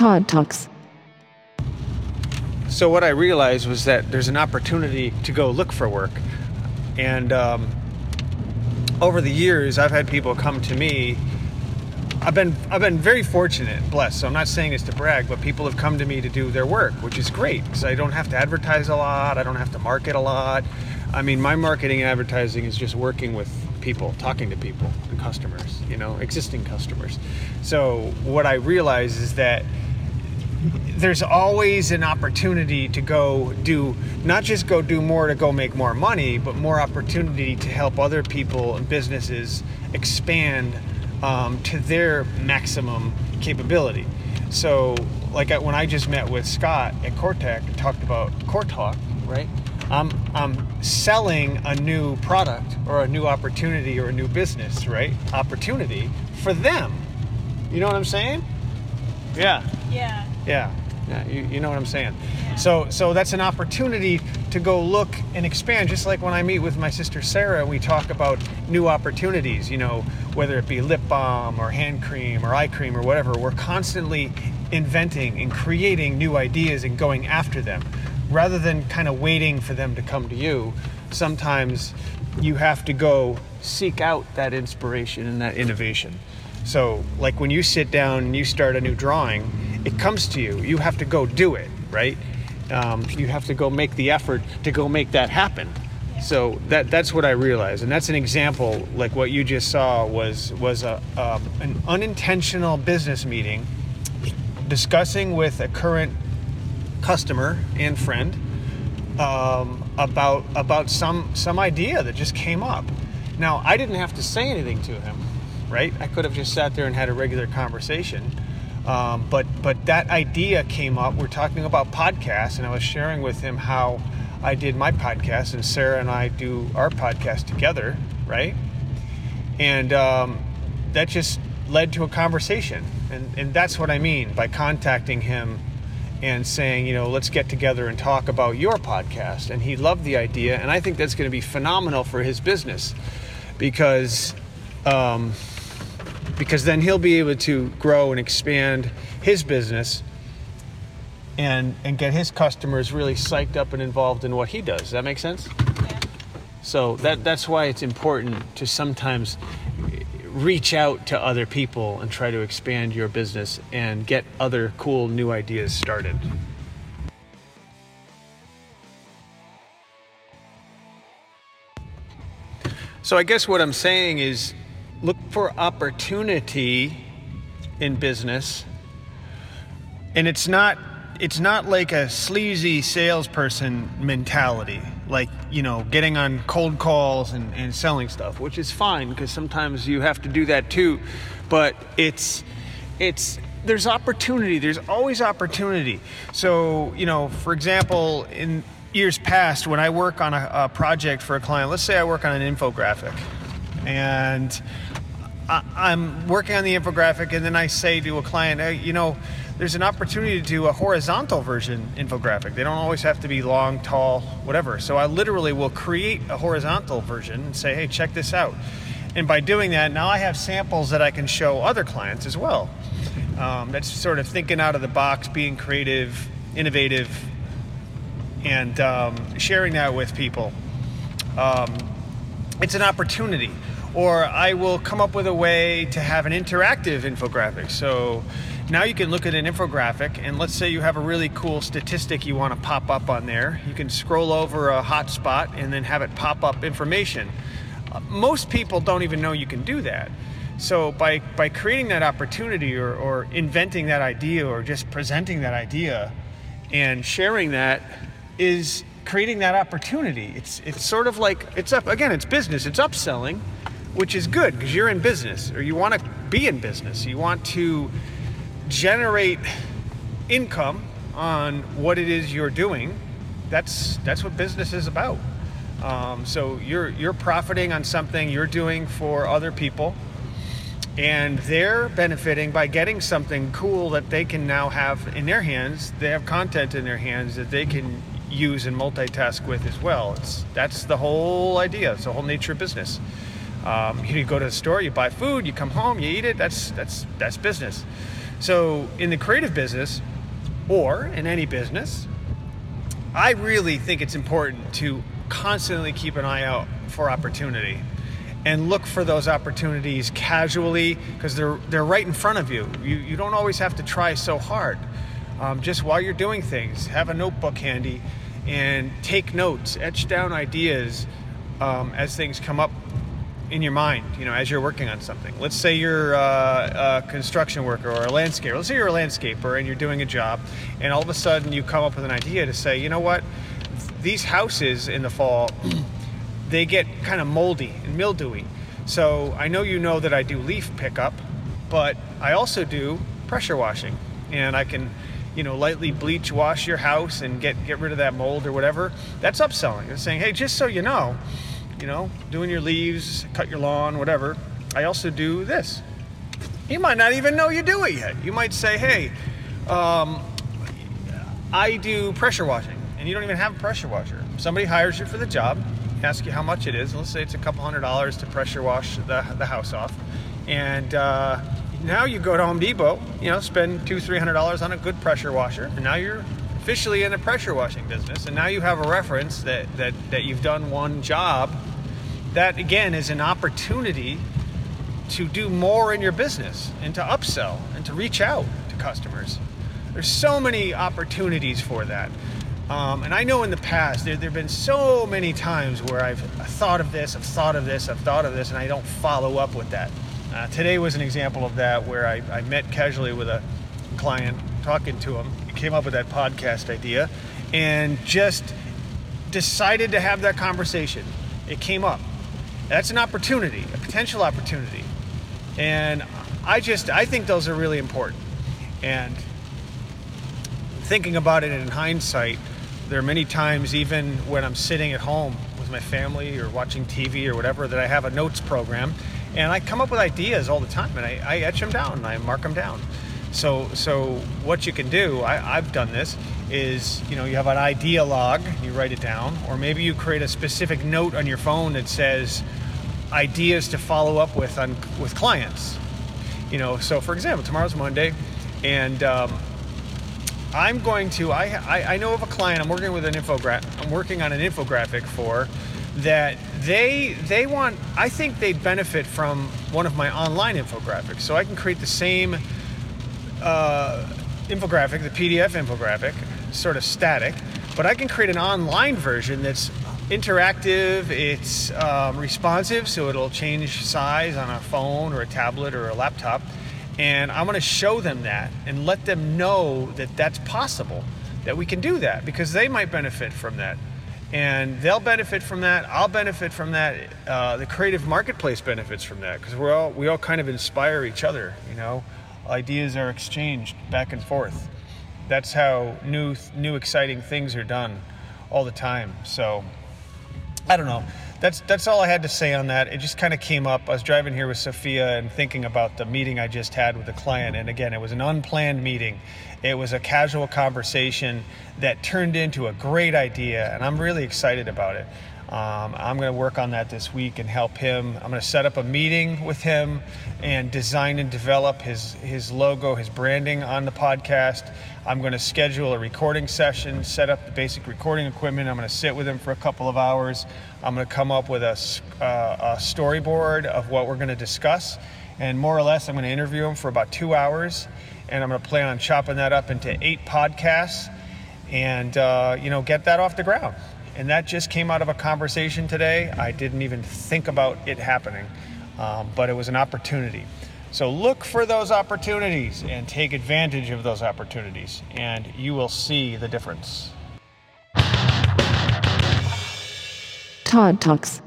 Todd Talks. So what I realized was that there's an opportunity to go look for work, and um, over the years, I've had people come to me. I've been I've been very fortunate, blessed. So I'm not saying this to brag, but people have come to me to do their work, which is great because I don't have to advertise a lot. I don't have to market a lot. I mean, my marketing and advertising is just working with people, talking to people and customers, you know, existing customers. So what I realize is that there's always an opportunity to go do not just go do more to go make more money, but more opportunity to help other people and businesses expand um, to their maximum capability. So, like when I just met with Scott at Cortec and talked about Core Talk, right? I'm, I'm selling a new product or a new opportunity or a new business, right? Opportunity for them. You know what I'm saying? Yeah. Yeah. Yeah, yeah, you, you know what I'm saying. So, so that's an opportunity to go look and expand. Just like when I meet with my sister Sarah, we talk about new opportunities. You know, whether it be lip balm or hand cream or eye cream or whatever. We're constantly inventing and creating new ideas and going after them, rather than kind of waiting for them to come to you. Sometimes you have to go seek out that inspiration and that innovation. So, like when you sit down and you start a new drawing, it comes to you. You have to go do it, right? Um, you have to go make the effort to go make that happen. So that that's what I realized, and that's an example. Like what you just saw was was a um, an unintentional business meeting, discussing with a current customer and friend um, about about some some idea that just came up. Now I didn't have to say anything to him, right? I could have just sat there and had a regular conversation. Um, but but that idea came up. We're talking about podcasts, and I was sharing with him how I did my podcast, and Sarah and I do our podcast together, right? And um, that just led to a conversation, and and that's what I mean by contacting him and saying, you know, let's get together and talk about your podcast. And he loved the idea, and I think that's going to be phenomenal for his business because. Um, because then he'll be able to grow and expand his business and and get his customers really psyched up and involved in what he does. Does that make sense? Yeah. So that that's why it's important to sometimes reach out to other people and try to expand your business and get other cool new ideas started. So I guess what I'm saying is look for opportunity in business. And it's not it's not like a sleazy salesperson mentality like you know getting on cold calls and, and selling stuff which is fine because sometimes you have to do that too. But it's it's there's opportunity there's always opportunity. So you know for example in years past when i work on a, a project for a client let's say i work on an infographic and I, am working on the infographic, and then I say to a client, hey, you know, there's an opportunity to do a horizontal version infographic. They don't always have to be long, tall, whatever. So I literally will create a horizontal version and say, hey, check this out. And by doing that, now I have samples that I can show other clients as well. Um, that's sort of thinking out of the box, being creative, innovative, and um, sharing that with people. Um, it's an opportunity or I will come up with a way to have an interactive infographic. So now you can look at an infographic, and let's say you have a really cool statistic you want to pop up on there. You can scroll over a hotspot and then have it pop up information. Most people don't even know you can do that. So by, by creating that opportunity or, or inventing that idea or just presenting that idea and sharing that is creating that opportunity. It's it's sort of like it's up again, it's business, it's upselling which is good because you're in business or you want to be in business. You want to generate income on what it is you're doing. That's that's what business is about. Um, so you're you're profiting on something you're doing for other people, and they're benefiting by getting something cool that they can now have in their hands. They have content in their hands that they can use and multitask with as well. It's that's the whole idea. It's the whole nature of business. Um, you go to the store, you buy food, you come home, you eat it. That's that's that's business. So, in the creative business or in any business, I really think it's important to constantly keep an eye out for opportunity and look for those opportunities casually because they're they're right in front of you. You you don't always have to try so hard. Um, just while you're doing things, have a notebook handy and take notes, etch down ideas um, as things come up in your mind. You know, as you're working on something. Let's say you're uh, a construction worker or a landscaper. Let's say you're a landscaper and you're doing a job, and all of a sudden you come up with an idea to say, you know what, these houses in the fall they get kind of moldy and mildewy. So I know you know that I do leaf pickup, but I also do pressure washing, and I can, you know, lightly bleach wash your house and get get rid of that mold or whatever. That's upselling. It's saying, hey, just so you know, you know, doing your leaves, cut your lawn, whatever. I also do this. You might not even know you do it yet. You might say, hey, um, I do pressure washing, and you don't even have a pressure washer. Somebody hires you for the job ask you how much it is. Let's say it's a couple hundred dollars to pressure wash the, the house off. And uh, now you go to Home Depot, you know, spend two, three hundred dollars on a good pressure washer, and now you're officially in the pressure washing business. And now you have a reference that, that, that you've done one job. That again is an opportunity to do more in your business and to upsell and to reach out to customers. There's so many opportunities for that. Um, and I know in the past there have been so many times where I've thought of this, I've thought of this, I've thought of this, and I don't follow up with that. Uh, today was an example of that where I, I, met casually with a client, talking to him, he came up with that podcast idea, and just decided to have that conversation. It came up. That's an opportunity, a potential opportunity. And I just, I think those are really important. And thinking about it in hindsight, there are many times, even when I'm sitting at home with my family or watching TV or whatever, that I have a notes program, and I come up with ideas all the time, and I, I etch them down, and I mark them down. So, so what you can do, I, I've done this, is you know you have an idea log, you write it down, or maybe you create a specific note on your phone that says ideas to follow up with on with clients. You know, so for example, tomorrow's Monday, and um, I'm going to. I, I, I know of a client. I'm working with an infographic. I'm working on an infographic for that they they want. I think they'd benefit from one of my online infographics. So I can create the same uh, infographic, the PDF infographic, sort of static, but I can create an online version that's interactive. It's um, responsive, so it'll change size on a phone or a tablet or a laptop and I'm to show them that and let them know that that's possible, that we can do that because they might benefit from that. And they'll benefit from that. I'll benefit from that. Uh, the creative marketplace benefits from that because we're all we all kind of inspire each other. You know, ideas are exchanged back and forth. That's how new new exciting things are done all the time. So I don't know that's that's all I had to say on that. It just kind of came up. I was driving here with Sophia and thinking about the meeting I just had with a client. And again, it was an unplanned meeting. It was a casual conversation that turned into a great idea, and I'm really excited about it. Um, I'm going to work on that this week and help him. I'm going to set up a meeting with him and design and develop his his logo, his branding on the podcast. I'm going to schedule a recording session, set up the basic recording equipment. I'm going to sit with him for a couple of hours. I'm going to come up with a, uh, a storyboard of what we're going to discuss, and more or less, I'm going to interview him for about two hours, and I'm going to plan on chopping that up into eight podcasts, and uh, you know, get that off the ground. And that just came out of a conversation today. I didn't even think about it happening, um, but it was an opportunity. So look for those opportunities and take advantage of those opportunities, and you will see the difference. Todd Talks.